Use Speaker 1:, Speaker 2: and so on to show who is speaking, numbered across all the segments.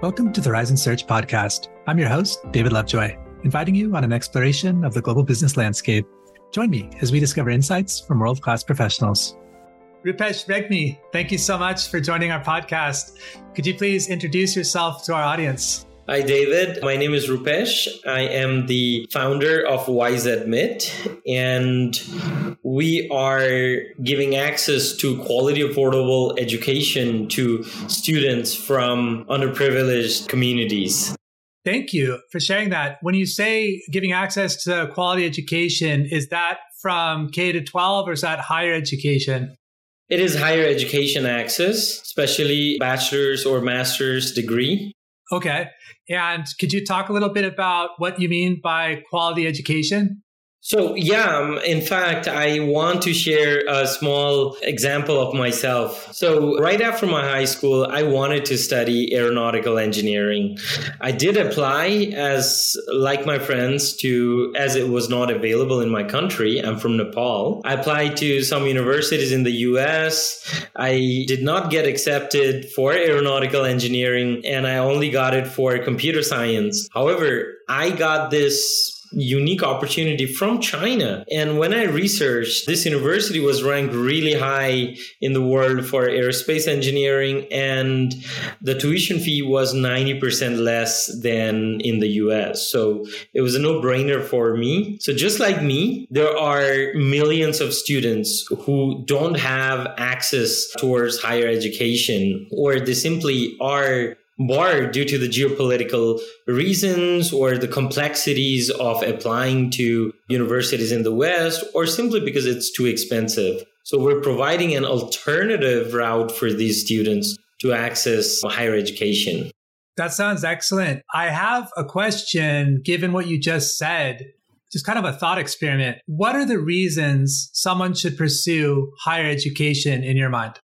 Speaker 1: Welcome to the Horizon Search podcast. I'm your host, David Lovejoy, inviting you on an exploration of the global business landscape. Join me as we discover insights from world class professionals. Rupesh Regmi, thank you so much for joining our podcast. Could you please introduce yourself to our audience?
Speaker 2: Hi, David. My name is Rupesh. I am the founder of WiseAdmit, and we are giving access to quality, affordable education to students from underprivileged communities.
Speaker 1: Thank you for sharing that. When you say giving access to quality education, is that from K to 12 or is that higher education?
Speaker 2: It is higher education access, especially bachelor's or master's degree.
Speaker 1: Okay. And could you talk a little bit about what you mean by quality education?
Speaker 2: So, yeah, um, in fact, I want to share a small example of myself. So, right after my high school, I wanted to study aeronautical engineering. I did apply as like my friends to as it was not available in my country. I'm from Nepal. I applied to some universities in the US. I did not get accepted for aeronautical engineering and I only got it for computer science. However, I got this unique opportunity from China. And when I researched, this university was ranked really high in the world for aerospace engineering, and the tuition fee was 90% less than in the US. So it was a no brainer for me. So, just like me, there are millions of students who don't have access towards higher education, or they simply are barred due to the geopolitical reasons or the complexities of applying to universities in the West, or simply because it's too expensive. So we're providing an alternative route for these students to access higher education.
Speaker 1: That sounds excellent. I have a question given what you just said, just kind of a thought experiment. What are the reasons someone should pursue higher education in your mind?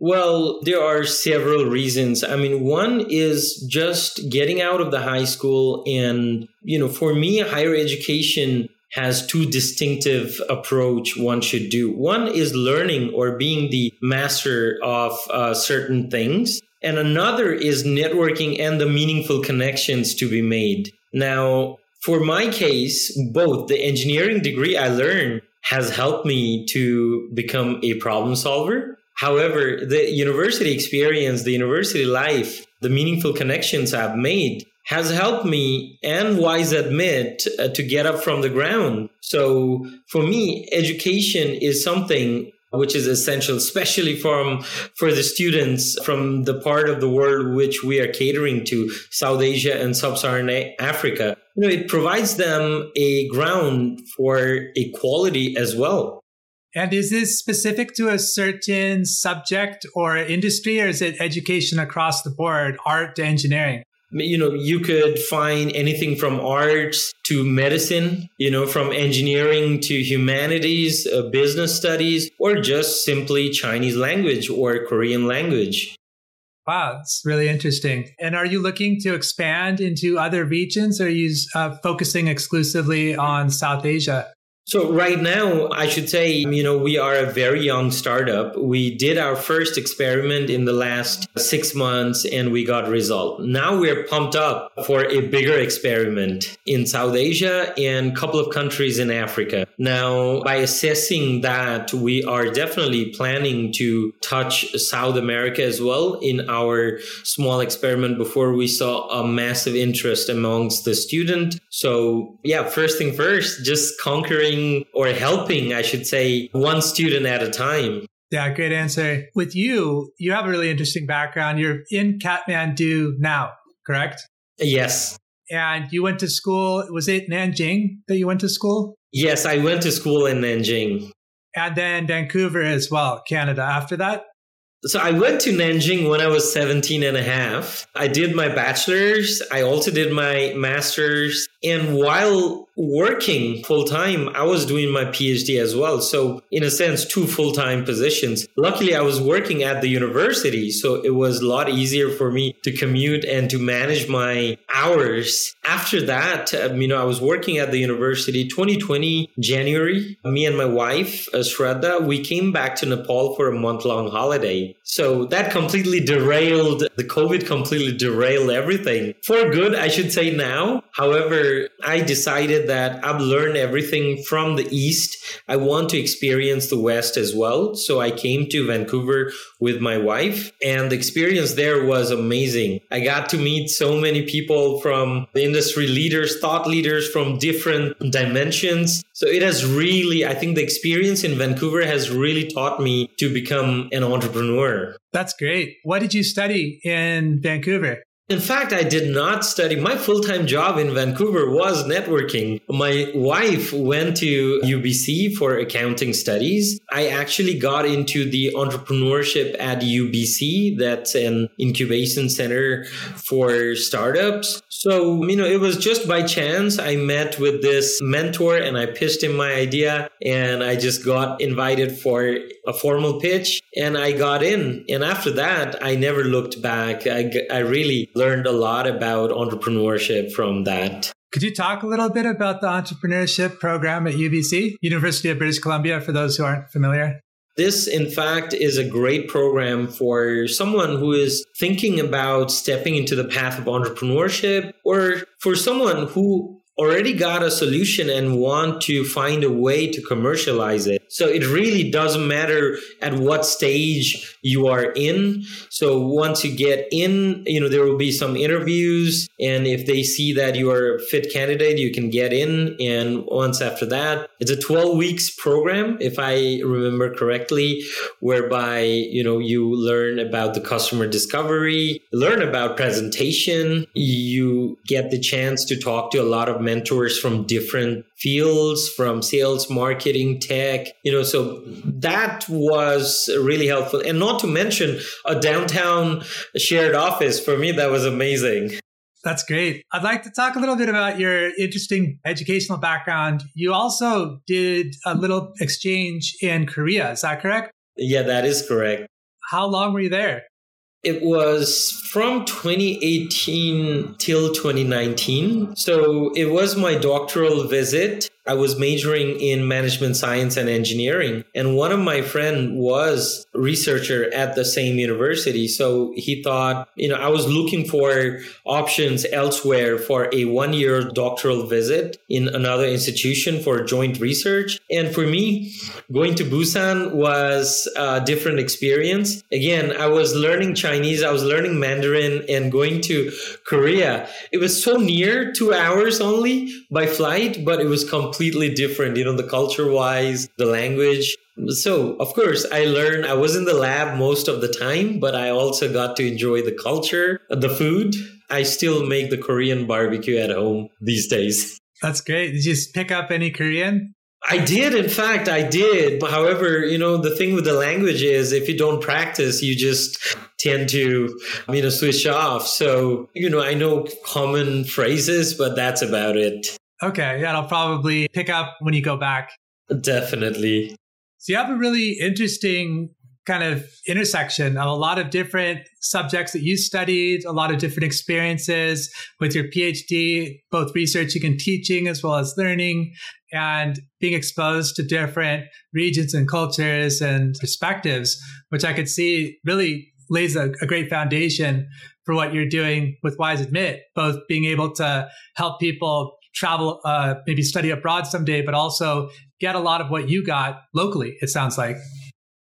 Speaker 2: Well, there are several reasons. I mean, one is just getting out of the high school. And, you know, for me, higher education has two distinctive approach one should do. One is learning or being the master of uh, certain things. And another is networking and the meaningful connections to be made. Now, for my case, both the engineering degree I learned has helped me to become a problem solver However, the university experience, the university life, the meaningful connections I've made has helped me and WiseAdmit uh, to get up from the ground. So for me, education is something which is essential, especially from for the students from the part of the world which we are catering to, South Asia and Sub-Saharan Africa. You know, it provides them a ground for equality as well.
Speaker 1: And is this specific to a certain subject or industry, or is it education across the board, art to engineering?
Speaker 2: You know, you could find anything from arts to medicine, you know, from engineering to humanities, uh, business studies, or just simply Chinese language or Korean language.
Speaker 1: Wow, it's really interesting. And are you looking to expand into other regions or are you uh, focusing exclusively on South Asia?
Speaker 2: So right now, I should say, you know, we are a very young startup. We did our first experiment in the last six months and we got result. Now we're pumped up for a bigger experiment in South Asia and a couple of countries in Africa. Now, by assessing that, we are definitely planning to touch South America as well in our small experiment before we saw a massive interest amongst the student. So yeah, first thing first, just conquering or helping, I should say, one student at a time.
Speaker 1: Yeah, great answer. With you, you have a really interesting background. You're in Kathmandu now, correct?
Speaker 2: Yes.
Speaker 1: And you went to school, was it Nanjing that you went to school?
Speaker 2: Yes, I went to school in Nanjing.
Speaker 1: And then Vancouver as well, Canada after that?
Speaker 2: So I went to Nanjing when I was 17 and a half. I did my bachelor's. I also did my master's. And while working full time, I was doing my PhD as well. So, in a sense, two full time positions. Luckily, I was working at the university. So, it was a lot easier for me to commute and to manage my hours. After that, um, you know, I was working at the university 2020, January. Me and my wife, uh, Shraddha, we came back to Nepal for a month long holiday. So that completely derailed, the COVID completely derailed everything. For good, I should say now. However, I decided that I've learned everything from the East. I want to experience the West as well. So I came to Vancouver with my wife, and the experience there was amazing. I got to meet so many people from the industry leaders, thought leaders from different dimensions. So it has really, I think the experience in Vancouver has really taught me to become an entrepreneur.
Speaker 1: That's great. What did you study in Vancouver?
Speaker 2: In fact, I did not study. My full time job in Vancouver was networking. My wife went to UBC for accounting studies. I actually got into the entrepreneurship at UBC. That's an incubation center for startups. So, you know, it was just by chance I met with this mentor and I pitched him my idea and I just got invited for a formal pitch and I got in. And after that, I never looked back. I, I really learned a lot about entrepreneurship from that.
Speaker 1: Could you talk a little bit about the entrepreneurship program at UBC, University of British Columbia, for those who aren't familiar?
Speaker 2: This, in fact, is a great program for someone who is thinking about stepping into the path of entrepreneurship or for someone who already got a solution and want to find a way to commercialize it. So it really doesn't matter at what stage you are in. So once you get in, you know, there will be some interviews. And if they see that you are a fit candidate, you can get in. And once after that, it's a 12 weeks program, if I remember correctly, whereby, you know, you learn about the customer discovery, learn about presentation, you get the chance to talk to a lot of mentors from different fields, from sales, marketing, tech, you know, so that was really helpful. And not to mention a downtown shared office. For me, that was amazing.
Speaker 1: That's great. I'd like to talk a little bit about your interesting educational background. You also did a little exchange in Korea. Is that correct?
Speaker 2: Yeah, that is correct.
Speaker 1: How long were you there?
Speaker 2: It was from 2018 till 2019. So it was my doctoral visit I was majoring in management science and engineering. And one of my friend was researcher at the same university. So he thought, you know, I was looking for options elsewhere for a one year doctoral visit in another institution for joint research. And for me, going to Busan was a different experience. Again, I was learning Chinese, I was learning Mandarin and going to Korea. It was so near, two hours only by flight, but it was completely completely different, you know, the culture wise, the language. So, of course, I learned, I was in the lab most of the time, but I also got to enjoy the culture, the food. I still make the Korean barbecue at home these days.
Speaker 1: That's great. Did you pick up any Korean?
Speaker 2: I did, in fact, I did. However, you know, the thing with the language is if you don't practice, you just tend to, you know, switch off. So, you know, I know common phrases, but that's about it.
Speaker 1: Okay. Yeah, I'll probably pick up when you go back.
Speaker 2: Definitely.
Speaker 1: So you have a really interesting kind of intersection of a lot of different subjects that you studied, a lot of different experiences with your PhD, both researching and teaching, as well as learning and being exposed to different regions and cultures and perspectives, which I could see really lays a, a great foundation for what you're doing with WiseAdmit, both being able to help people travel, uh, maybe study abroad someday, but also get a lot of what you got locally, it sounds like.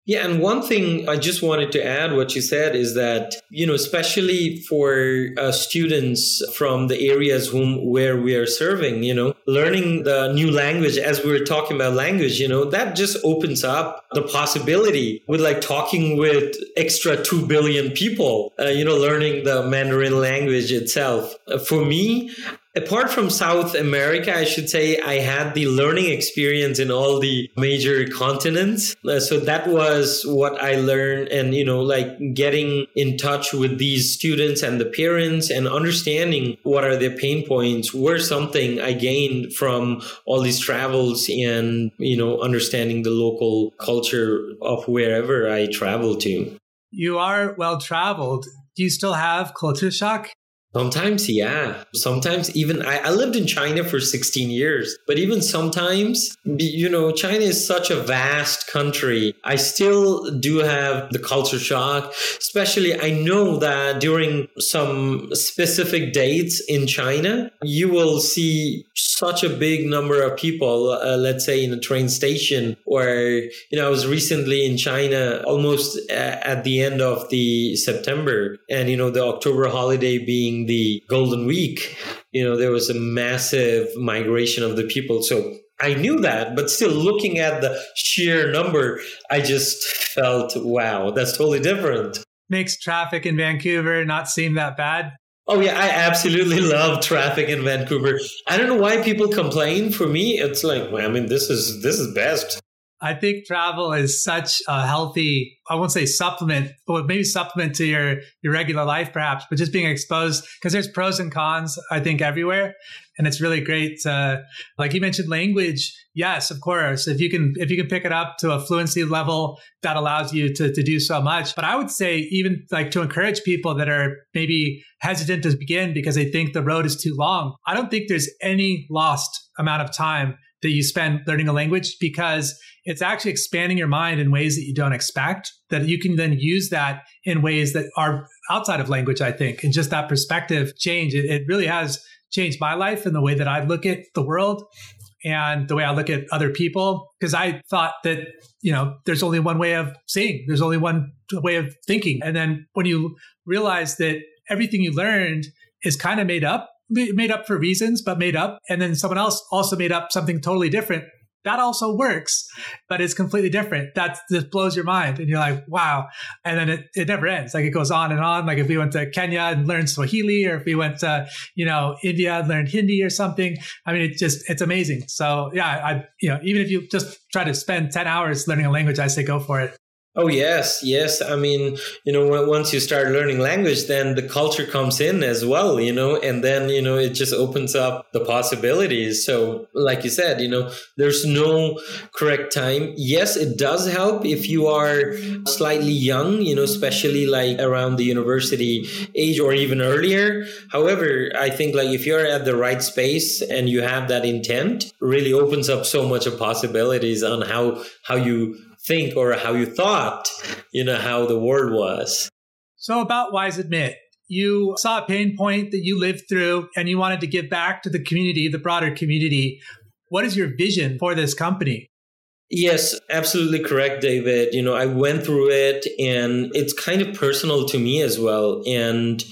Speaker 2: Yeah, and one thing I just wanted to add what you said is that you know, especially for uh, students from the areas whom where we are serving, you know, learning the new language as we were talking about language, you know, that just opens up the possibility with like talking with extra two billion people, uh, you know, learning the Mandarin language itself. Uh, for me, Apart from South America, I should say I had the learning experience in all the major continents. Uh, so that was what I learned and, you know, like getting in touch with these students and the parents and understanding what are their pain points were something I gained from all these travels and, you know, understanding the local culture of wherever I travel to.
Speaker 1: You are well traveled. Do you still have culture shock?
Speaker 2: Sometimes, yeah. Sometimes even I, I, lived in China for 16 years, but even sometimes, you know, China is such a vast country. I still do have the culture shock, especially I know that during some specific dates in China, you will see such a big number of people, uh, let's say in a train station where, you know, I was recently in China almost at the end of the September and, you know, the October holiday being the Golden Week, you know, there was a massive migration of the people. So I knew that, but still looking at the sheer number, I just felt, wow, that's totally different.
Speaker 1: Makes traffic in Vancouver not seem that bad.
Speaker 2: Oh yeah, I absolutely love traffic in Vancouver. I don't know why people complain. For me, it's like, I mean, this is this is best.
Speaker 1: I think travel is such a healthy, I won't say supplement, but maybe supplement to your, your regular life, perhaps, but just being exposed because there's pros and cons, I think, everywhere. And it's really great. Like you mentioned language. Yes, of course. If you can, if you can pick it up to a fluency level, that allows you to, to do so much. But I would say even like to encourage people that are maybe hesitant to begin because they think the road is too long. I don't think there's any lost amount of time that you spend learning a language because it's actually expanding your mind in ways that you don't expect that you can then use that in ways that are outside of language i think. And just that perspective change it, it really has changed my life and the way that i look at the world and the way i look at other people. Because i thought that you know there's only one way of seeing there's only one way of thinking. And then when you realize that everything you learned is kind of made up made up for reasons, but made up. And then someone else also made up something totally different. That also works, but it's completely different. That just blows your mind. And you're like, wow. And then it, it never ends. Like it goes on and on. Like if we went to Kenya and learned Swahili, or if we went to, you know, India and learned Hindi or something. I mean, it just, it's amazing. So yeah, I, you know, even if you just try to spend 10 hours learning a language, I say go for it.
Speaker 2: Oh yes, yes. I mean, you know, once you start learning language, then the culture comes in as well, you know, and then you know it just opens up the possibilities. So, like you said, you know, there's no correct time. Yes, it does help if you are slightly young, you know, especially like around the university age or even earlier. However, I think like if you're at the right space and you have that intent, really opens up so much of possibilities on how how you think or how you thought, you know, how the world was.
Speaker 1: So about WiseAdmit, you saw a pain point that you lived through and you wanted to give back to the community, the broader community. What is your vision for this company?
Speaker 2: Yes, absolutely correct, David. You know, I went through it and it's kind of personal to me as well. And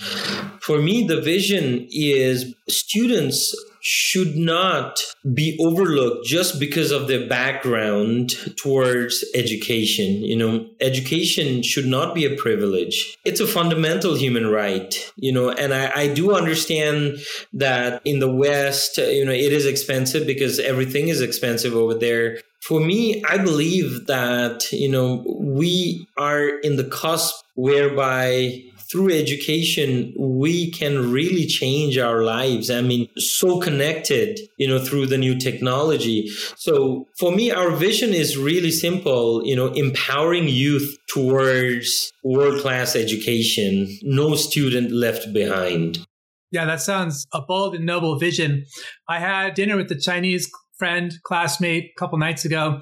Speaker 2: for me, the vision is students should not be overlooked just because of their background towards education. You know, education should not be a privilege. It's a fundamental human right, you know, and I, I do understand that in the West, you know, it is expensive because everything is expensive over there. For me, I believe that, you know, we are in the cusp whereby through education, we can really change our lives. I mean, so connected, you know, through the new technology. So for me, our vision is really simple, you know, empowering youth towards world class education, no student left behind.
Speaker 1: Yeah, that sounds a bold and noble vision. I had dinner with the Chinese friend, classmate a couple nights ago,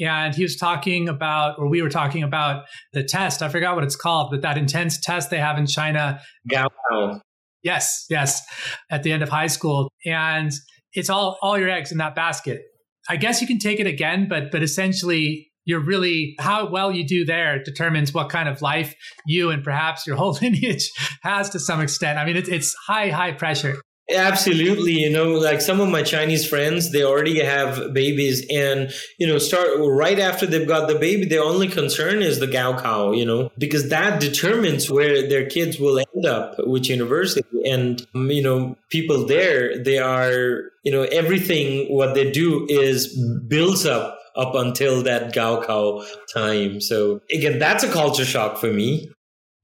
Speaker 1: and he was talking about, or we were talking about the test. I forgot what it's called, but that intense test they have in China.
Speaker 2: Gaokao.
Speaker 1: Yes, yes, at the end of high school, and it's all all your eggs in that basket. I guess you can take it again, but but essentially you're really how well you do there determines what kind of life you and perhaps your whole lineage has to some extent. I mean, it's, it's high, high pressure.
Speaker 2: Absolutely. You know, like some of my Chinese friends, they already have babies and, you know, start right after they've got the baby, their only concern is the Gaokao, you know, because that determines where their kids will end up, which university. And, you know, people there, they are, you know, everything what they do is builds up up until that Gaokao time. So again, that's a culture shock for me.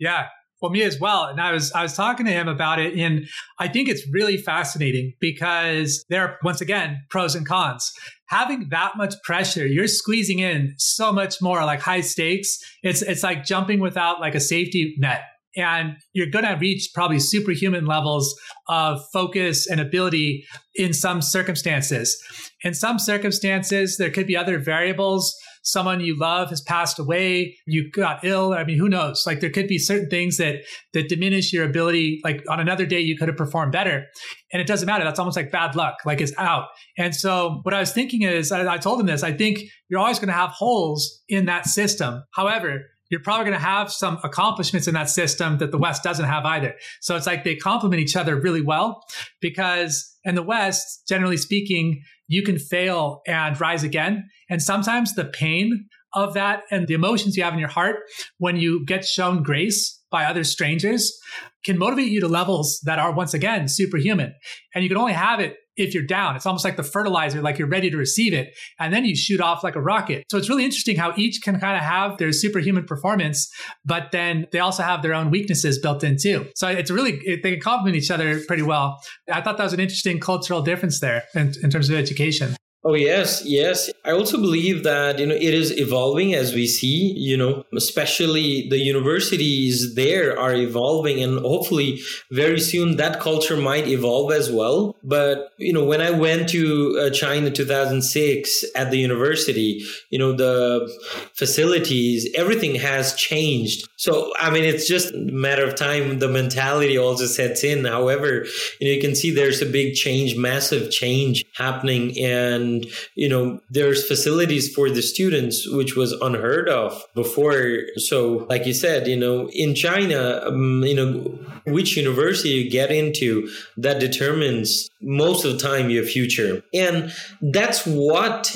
Speaker 1: Yeah, well, me as well. And I was I was talking to him about it, and I think it's really fascinating because there are once again pros and cons. Having that much pressure, you're squeezing in so much more like high stakes. It's it's like jumping without like a safety net and you're going to reach probably superhuman levels of focus and ability in some circumstances. In some circumstances, there could be other variables someone you love has passed away, you got ill. I mean, who knows? Like there could be certain things that that diminish your ability. Like on another day, you could have performed better, and it doesn't matter. That's almost like bad luck. Like it's out. And so what I was thinking is, I, I told him this. I think you're always going to have holes in that system. However, you're probably going to have some accomplishments in that system that the West doesn't have either. So it's like they complement each other really well because in the West, generally speaking, you can fail and rise again. And sometimes the pain of that and the emotions you have in your heart when you get shown grace by other strangers can motivate you to levels that are once again superhuman. And you can only have it if you're down. It's almost like the fertilizer, like you're ready to receive it. And then you shoot off like a rocket. So it's really interesting how each can kind of have their superhuman performance, but then they also have their own weaknesses built in too. So it's really, they can complement each other pretty well. I thought that was an interesting cultural difference there in, in terms of education.
Speaker 2: Oh yes, yes. I also believe that you know it is evolving as we see, you know, especially the universities there are evolving and hopefully very soon that culture might evolve as well. But you know, when I went to uh, China 2006 at the university, you know, the facilities, everything has changed. So I mean, it's just a matter of time the mentality also sets in. However, you know, you can see there's a big change, massive change happening and you know there's facilities for the students which was unheard of before so like you said you know in china um, you know which university you get into that determines most of the time your future. And that's what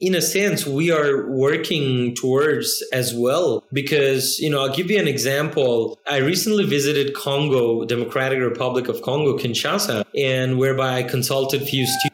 Speaker 2: in a sense we are working towards as well. Because you know i'll give you an example. I recently visited congo democratic republic of congo kinshasa and whereby i consulted few students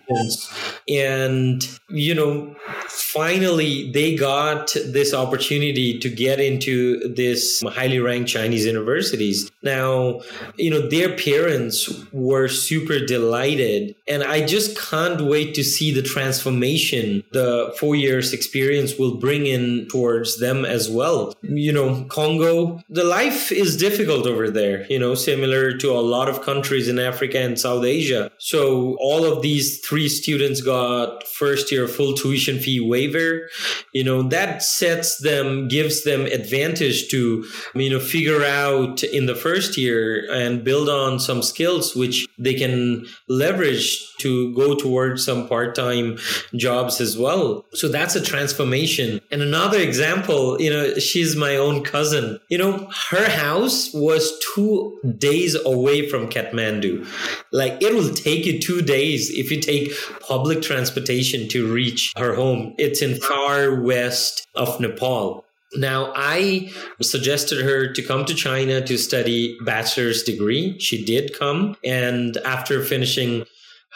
Speaker 2: and you know finally they got this opportunity to get into this highly ranked chinese universities. Now you know their parents were super delighted and i just can't wait to see the transformation the four years experience will bring in towards them as well. You know congo the life is difficult over there you know similar to a lot of countries in africa and south asia. So all of these three students got first year full tuition fee waiver. You know that sets them gives them advantage to you know figure out in the first year and build on some skills which they can leverage to go towards some part-time jobs as well. So that's a transformation. And another example you know she's my own cousin. You know her house was two days away from kathmandu. Like it will take you two days if you take public transportation to reach her home. It's in far west of nepal now, I suggested her to come to China to study bachelor's degree. She did come. And after finishing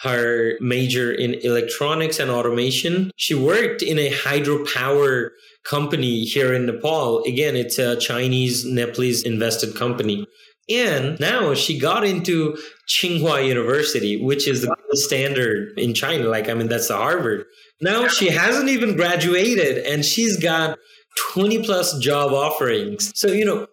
Speaker 2: her major in electronics and automation, she worked in a hydropower company here in Nepal. Again, it's a Chinese Nepalese invested company. And now she got into Tsinghua University, which is the standard in China. Like, I mean, that's the Harvard. Now she hasn't even graduated and she's got 20 plus job offerings. So, you know,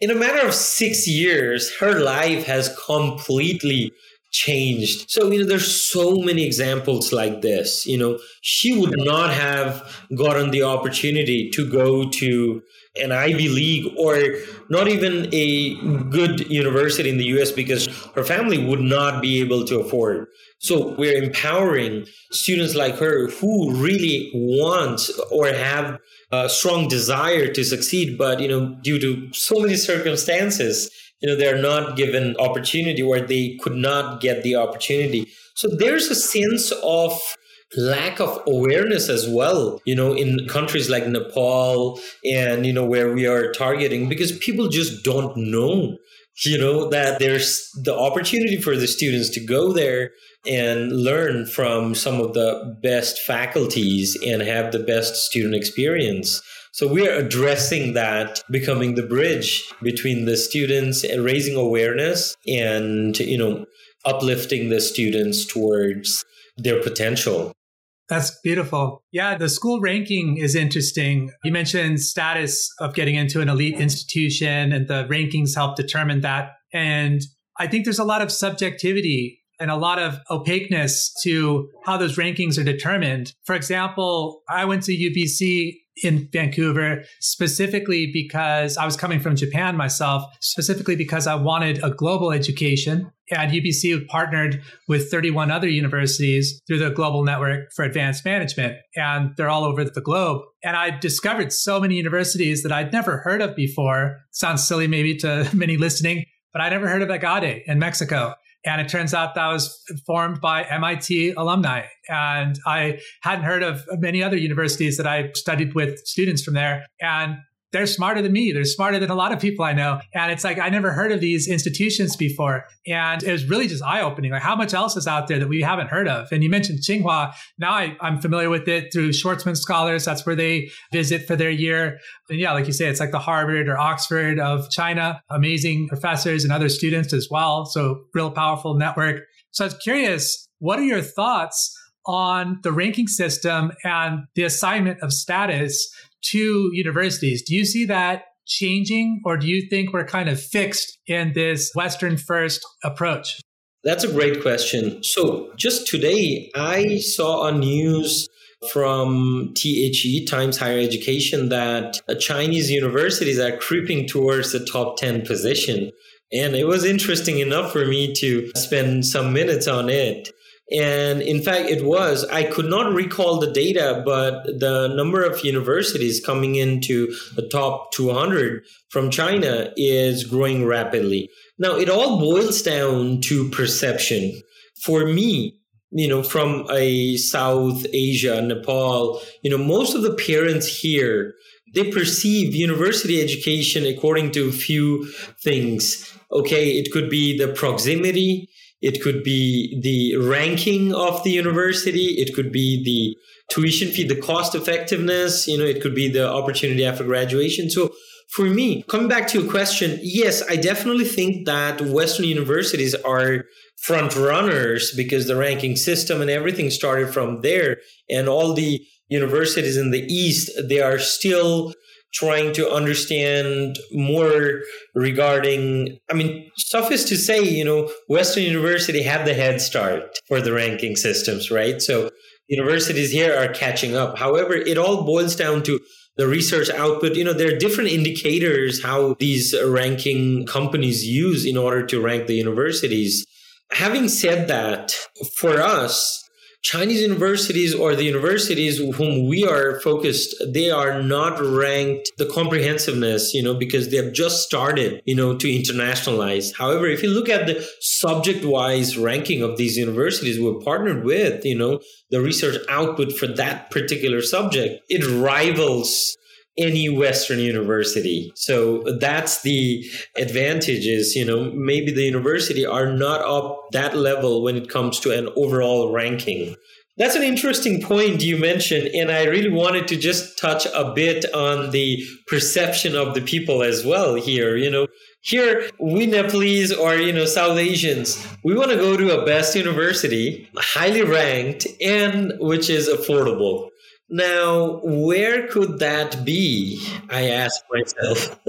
Speaker 2: in a matter of six years, her life has completely changed. So, you know, there's so many examples like this. You know, she would not have gotten the opportunity to go to an Ivy League or not even a good university in the US because her family would not be able to afford. So we're empowering students like her who really want or have a strong desire to succeed, but you know, due to so many circumstances, you know, they're not given opportunity or they could not get the opportunity. So there's a sense of lack of awareness as well you know in countries like nepal and you know where we are targeting because people just don't know you know that there's the opportunity for the students to go there and learn from some of the best faculties and have the best student experience. So we are addressing that, becoming the bridge between the students and raising awareness and, you know, uplifting the students towards their potential.
Speaker 1: That's beautiful. Yeah, the school ranking is interesting. You mentioned status of getting into an elite institution and the rankings help determine that. And I think there's a lot of subjectivity and a lot of opaqueness to how those rankings are determined. For example, I went to UBC in Vancouver specifically because I was coming from Japan myself, specifically because I wanted a global education. And UBC partnered with 31 other universities through the Global Network for Advanced Management, and they're all over the globe. And I discovered so many universities that I'd never heard of before. Sounds silly maybe to many listening, but I never heard of EGADE in Mexico. And it turns out that was formed by MIT alumni. And I hadn't heard of many other universities that I studied with students from there. And they're smarter than me. They're smarter than a lot of people I know. And it's like, I never heard of these institutions before. And it was really just eye opening. Like, how much else is out there that we haven't heard of? And you mentioned Tsinghua. Now I, am familiar with it through Schwarzman Scholars. That's where they visit for their year. And yeah, like you say, it's like the Harvard or Oxford of China. Amazing professors and other students as well. So, real powerful network. So, I was curious, what are your thoughts on the ranking system and the assignment of status to universities. Do you see that changing, or do you think we're kind of fixed in this Western first approach?
Speaker 2: That's a great question. So, just today, I saw on news from THE, Times Higher Education, that Chinese universities are creeping towards the top 10 position. And it was interesting enough for me to spend some minutes on it. And in fact, it was, I could not recall the data, but the number of universities coming into the top 200 from China is growing rapidly. Now, it all boils down to perception. For me, you know, from a South Asia, Nepal, you know, most of the parents here, they perceive university education according to a few things. Okay, it could be the proximity, it could be the ranking of the university. It could be the tuition fee, the cost effectiveness. You know, it could be the opportunity after graduation. So for me, coming back to your question, yes, I definitely think that Western universities are front runners because the ranking system and everything started from there. And all the universities in the East, they are still trying to understand more regarding i mean suffice to say you know western university had the head start for the ranking systems right? So universities here are catching up. However it all boils down to the research output. You know there are different indicators how these ranking companies use in order to rank the universities. Having said that for us Chinese universities or the universities whom we are focused, they are not ranked the comprehensiveness, you know, because they have just started, you know, to internationalize. However, if you look at the subject wise ranking of these universities we're partnered with, you know, the research output for that particular subject, it rivals any Western university. So that's the advantage is, you know, maybe the university are not up that level when it comes to an overall ranking. That's an interesting point you mentioned, and I really wanted to just touch a bit on the perception of the people as well here. You know, here we Nepalese or you know South Asians, we want to go to a best university, highly ranked, and which is affordable. Now, where could that be? I ask myself.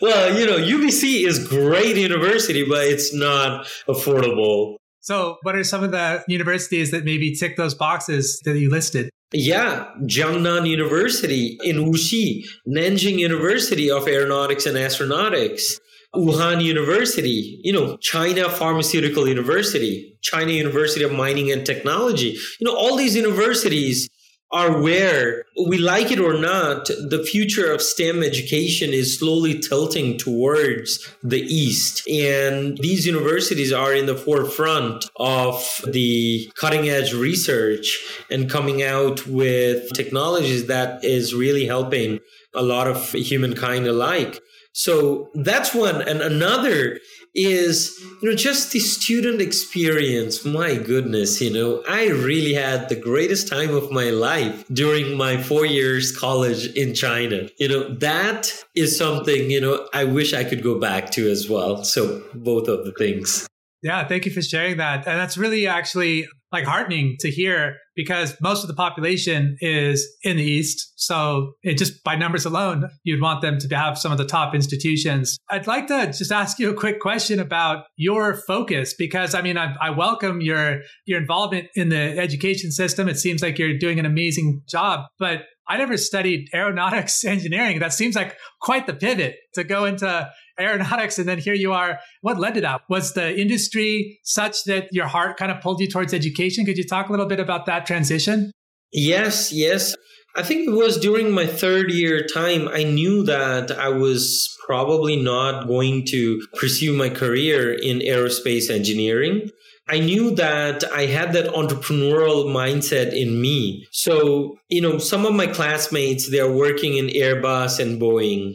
Speaker 2: well, you know, UBC is great university, but it's not affordable.
Speaker 1: So, what are some of the universities that maybe tick those boxes that you listed?
Speaker 2: Yeah, Jiangnan University in Wuxi, Nanjing University of Aeronautics and Astronautics, Wuhan University, you know, China Pharmaceutical University, China University of Mining and Technology. You know, all these universities are where we like it or not, the future of STEM education is slowly tilting towards the East. And these universities are in the forefront of the cutting edge research and coming out with technologies that is really helping a lot of humankind alike. So that's one. And another is you know just the student experience. My goodness you know i really had the greatest time of my life during my 4 years college in china. You know that is something you know i wish i could go back to as well. So both of the things.
Speaker 1: Yeah, thank you for sharing that. And that's really actually like heartening to hear because most of the population is in the East. So it just by numbers alone, you'd want them to have some of the top institutions. I'd like to just ask you a quick question about your focus because I mean, I, I welcome your, your involvement in the education system. It seems like you're doing an amazing job, but I never studied aeronautics engineering. That seems like quite the pivot to go into aeronautics and then here you are. What led to that? Was the industry such that your heart kind of pulled you towards education? Could you talk a little bit about that transition?
Speaker 2: Yes, yes. I think it was during my third year time, I knew that I was probably not going to pursue my career in aerospace engineering. I knew that I had that entrepreneurial mindset in me. So, you know, some of my classmates, they're working in Airbus and Boeing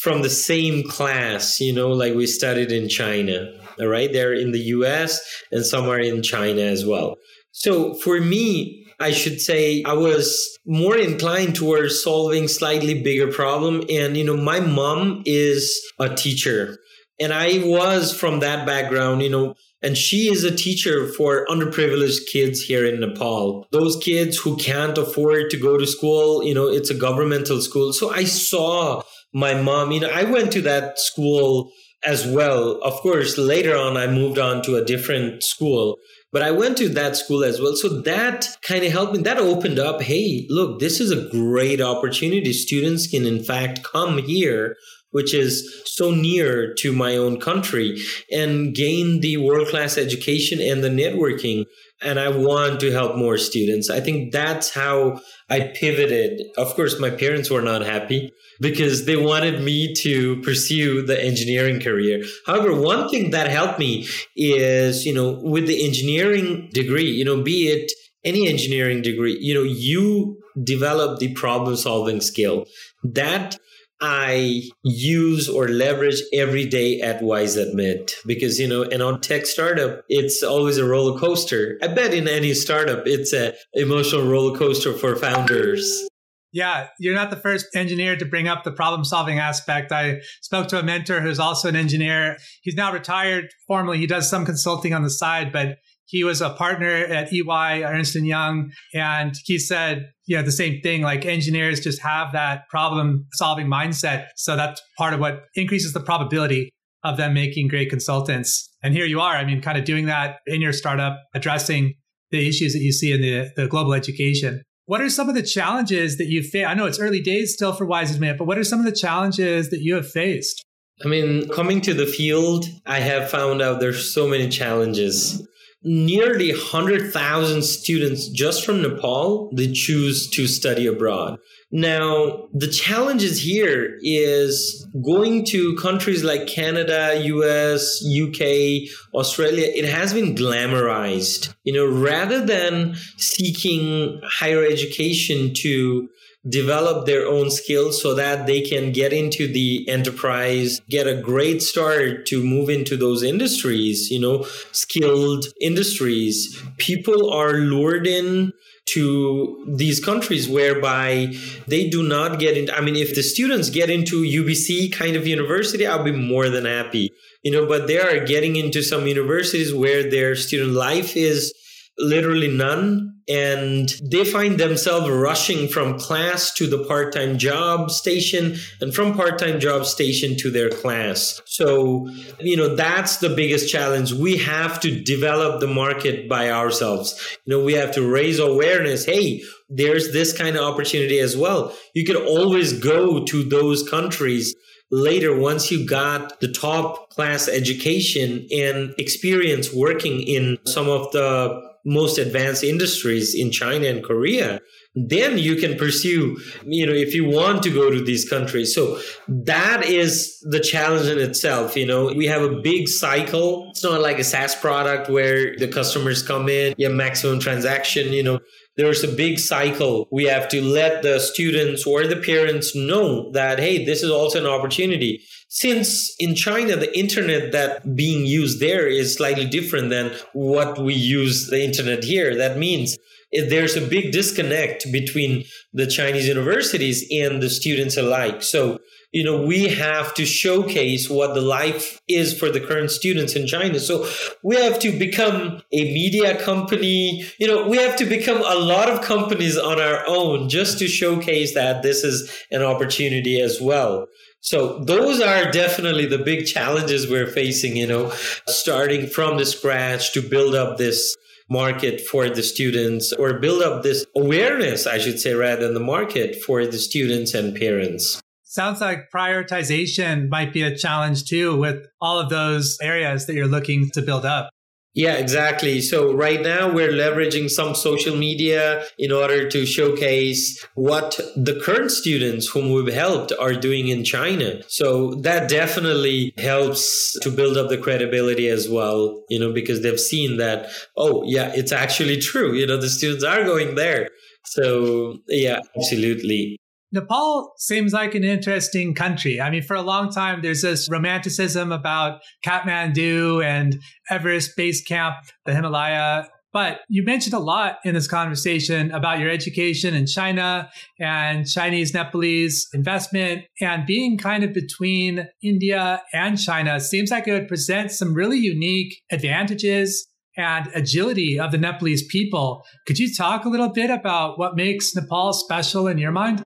Speaker 2: from the same class, you know, like we studied in China. All right. They're in the US and somewhere in China as well. So for me, I should say I was more inclined towards solving slightly bigger problem. And, you know, my mom is a teacher and I was from that background, you know, and she is a teacher for underprivileged kids here in Nepal. Those kids who can't afford to go to school, you know, it's a governmental school. So I saw my mom, you know, I went to that school as well. Of course, later on, I moved on to a different school, but I went to that school as well. So that kind of helped me. That opened up, hey, look, this is a great opportunity. Students can, in fact, come here which is so near to my own country and gain the world class education and the networking. And I want to help more students. I think that's how I pivoted. Of course, my parents were not happy because they wanted me to pursue the engineering career. However, one thing that helped me is, you know, with the engineering degree, you know, be it any engineering degree, you know, you develop the problem solving skill. That I use or leverage every day at WiseAdmit because, you know, and on tech startup, it's always a roller coaster. I bet in any startup, it's a emotional roller coaster for founders.
Speaker 1: Yeah, you're not the first engineer to bring up the problem solving aspect. I spoke to a mentor who's also an engineer. He's now retired formally. He does some consulting on the side, but he was a partner at EY, Ernst and Young, and he said, you know, the same thing. Like engineers just have that problem solving mindset, so that's part of what increases the probability of them making great consultants. And here you are. I mean, kind of doing that in your startup, addressing the issues that you see in the, the global education. What are some of the challenges that you've faced? I know it's early days still for WiseAdmit, but what are some of the challenges that you have faced?
Speaker 2: I mean, coming to the field, I have found out there's so many challenges. Nearly 100,000 students just from Nepal, they choose to study abroad. Now, the challenges here is going to countries like Canada, US, UK, Australia, it has been glamorized. You know, rather than seeking higher education to develop their own skills so that they can get into the enterprise, get a great start to move into those industries, you know, skilled industries. People are lured in to these countries whereby they do not get into i mean if the students get into ubc kind of university i'll be more than happy you know but they are getting into some universities where their student life is literally none. And they find themselves rushing from class to the part time job station and from part time job station to their class. So, you know, that's the biggest challenge. We have to develop the market by ourselves. You know, we have to raise awareness. Hey, there's this kind of opportunity as well. You could always go to those countries later once you got the top class education and experience working in some of the most advanced industries in China and Korea, then you can pursue, you know, if you want to go to these countries. So that is the challenge in itself. You know, we have a big cycle. It's not like a SaaS product where the customers come in, you have maximum transaction, you know. There's a big cycle. We have to let the students or the parents know that, hey, this is also an opportunity since in China, the internet that being used there is slightly different than what we use the internet here. That means there's a big disconnect between the Chinese universities and the students alike. So, you know, we have to showcase what the life is for the current students in China. So we have to become a media company. You know, we have to become a lot of companies on our own just to showcase that this is an opportunity as well. So those are definitely the big challenges we're facing, you know, starting from the scratch to build up this market for the students or build up this awareness, I should say, rather than the market for the students and parents.
Speaker 1: Sounds like prioritization might be a challenge too with all of those areas that you're looking to build up.
Speaker 2: Yeah, exactly. So right now we're leveraging some social media in order to showcase what the current students whom we've helped are doing in China. So that definitely helps to build up the credibility as well, you know, because they've seen that, oh, yeah, it's actually true. You know, the students are going there. So yeah, absolutely.
Speaker 1: Nepal seems like an interesting country. I mean, for a long time, there's this romanticism about Kathmandu and Everest Base Camp, the Himalaya. But you mentioned a lot in this conversation about your education in China and Chinese Nepalese investment and being kind of between India and China seems like it would present some really unique advantages and agility of the Nepalese people. Could you talk a little bit about what makes Nepal special in your mind?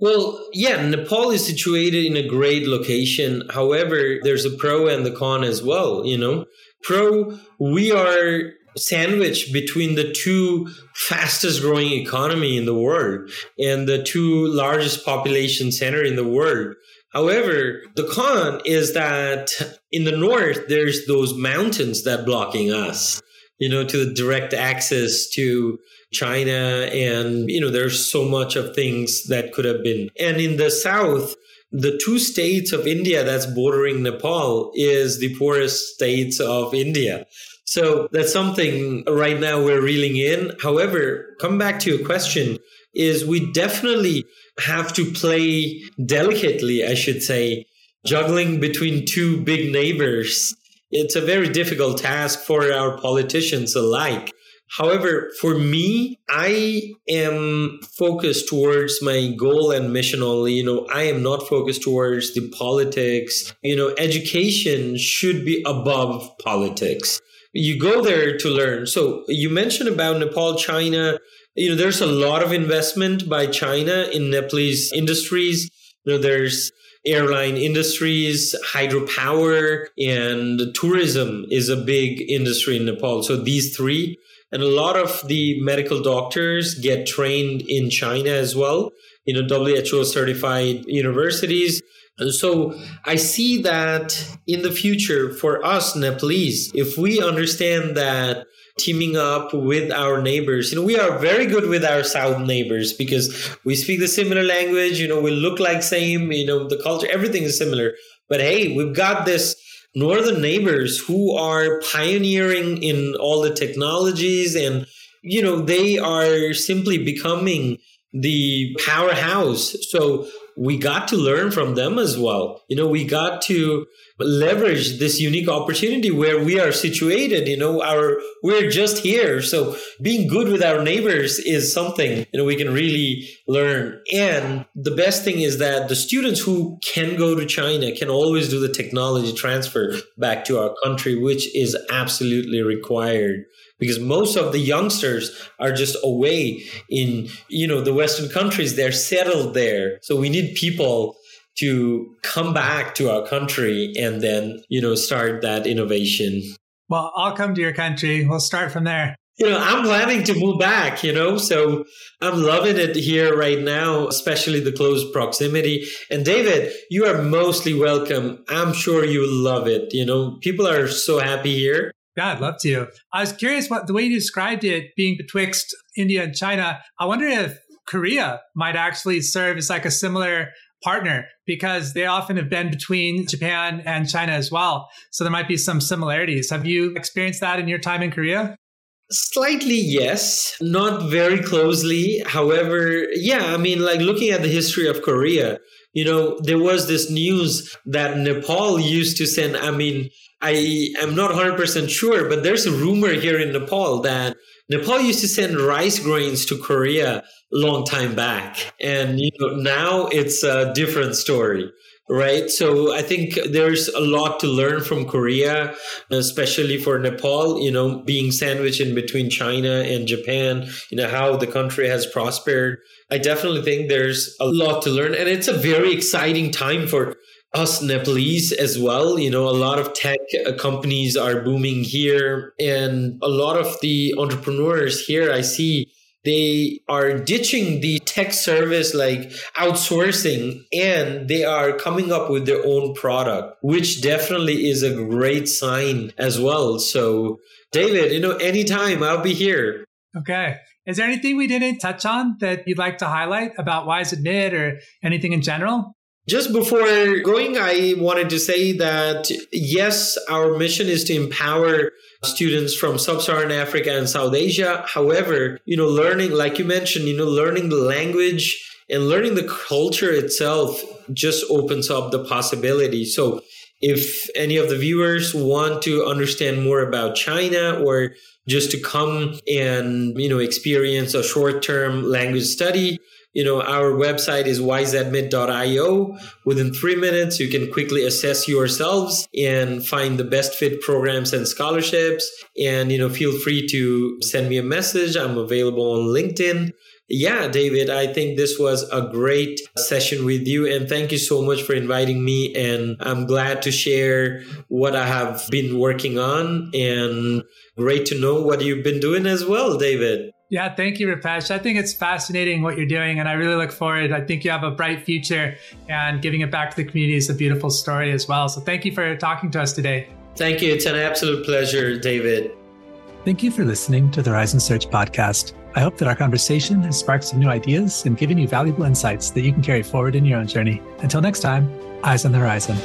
Speaker 2: Well, yeah, Nepal is situated in a great location. However, there's a pro and the con as well, you know. Pro, we are sandwiched between the two fastest growing economy in the world and the two largest population center in the world. However, the con is that in the north, there's those mountains that blocking us, you know, to the direct access to China, and you know, there's so much of things that could have been. And in the south, the two states of India that's bordering Nepal is the poorest states of India. So that's something right now we're reeling in. However, come back to your question is we definitely have to play delicately, I should say, juggling between two big neighbors. It's a very difficult task for our politicians alike. However, for me, I am focused towards my goal and mission only. You know, I am not focused towards the politics. You know, education should be above politics. You go there to learn. So you mentioned about Nepal, China. You know, there's a lot of investment by China in Nepalese industries. You know, there's airline industries, hydropower, and tourism is a big industry in Nepal. So these three and a lot of the medical doctors get trained in China as well, you know, WHO certified universities. And so I see that in the future for us Nepalese, if we understand that teaming up with our neighbors. You know, we are very good with our south neighbors because we speak the similar language, you know, we look like same, you know, the culture, everything is similar. But hey, we've got this northern neighbors who are pioneering in all the technologies and you know they are simply becoming the powerhouse so we got to learn from them as well. You know we got to leverage this unique opportunity where we are situated you know our we're just here. So being good with our neighbors is something you know we can really learn. And the best thing is that the students who can go to china can always do the technology transfer back to our country which is absolutely required because most of the youngsters are just away in you know the western countries they're settled there so we need people to come back to our country and then, you know, start that innovation.
Speaker 1: Well, I'll come to your country. We'll start from there.
Speaker 2: You know, I'm planning to move back, you know, so I'm loving it here right now, especially the close proximity. And David, you are mostly welcome. I'm sure you love it. You know, people are so happy here.
Speaker 1: Yeah, I'd love to. I was curious what the way you described it being betwixt India and China. I wonder if Korea might actually serve as like a similar partner because they often have been between Japan and China as well. So there might be some similarities. Have you experienced that in your time in Korea?
Speaker 2: Slightly, yes, not very closely. However, yeah, I mean, like looking at the history of Korea, you know, there was this news that Nepal used to send, I mean, I am not 100% sure, but there's a rumor here in Nepal that Nepal used to send rice grains to Korea long time back. And you know, now it's a different story. right? So I think there's a lot to learn from Korea, especially for Nepal, you know, being sandwiched in between China and Japan, you know, how the country has prospered. I definitely think there's a lot to learn. And it's a very exciting time for us Nepalese as well. You know, a lot of tech uh, companies are booming here, and a lot of the entrepreneurs here I see they are ditching the tech service like outsourcing and they are coming up with their own product which definitely is a great sign as well. So david you know anytime i'll be here.
Speaker 1: Okay. Is there anything we didn't touch on that you'd like to highlight about WiseAdmit or anything in general
Speaker 2: just before going, I wanted to say that yes, our mission is to empower students from sub-Saharan Africa and South Asia. However, you know, learning, like you mentioned, you know, learning the language and learning the culture itself just opens up the possibility. So if any of the viewers want to understand more about China or just to come and, you know, experience a short-term language study, you know, our website is wiseadmit.io. Within three minutes, you can quickly assess yourselves and find the best fit programs and scholarships. And, you know, feel free to send me a message. I'm available on LinkedIn. Yeah, David, I think this was a great session with you. And thank you so much for inviting me. And I'm glad to share what I have been working on. And great to know what you've been doing as well, David.
Speaker 1: Yeah, thank you, Rupesh. I think it's fascinating what you're doing, and I really look forward. I think you have a bright future, and giving it back to the community is a beautiful story as well. So, thank you for talking to us today.
Speaker 2: Thank you. It's an absolute pleasure, David.
Speaker 1: Thank you for listening to the Horizon Search podcast. I hope that our conversation has sparked some new ideas and given you valuable insights that you can carry forward in your own journey. Until next time, eyes on the horizon.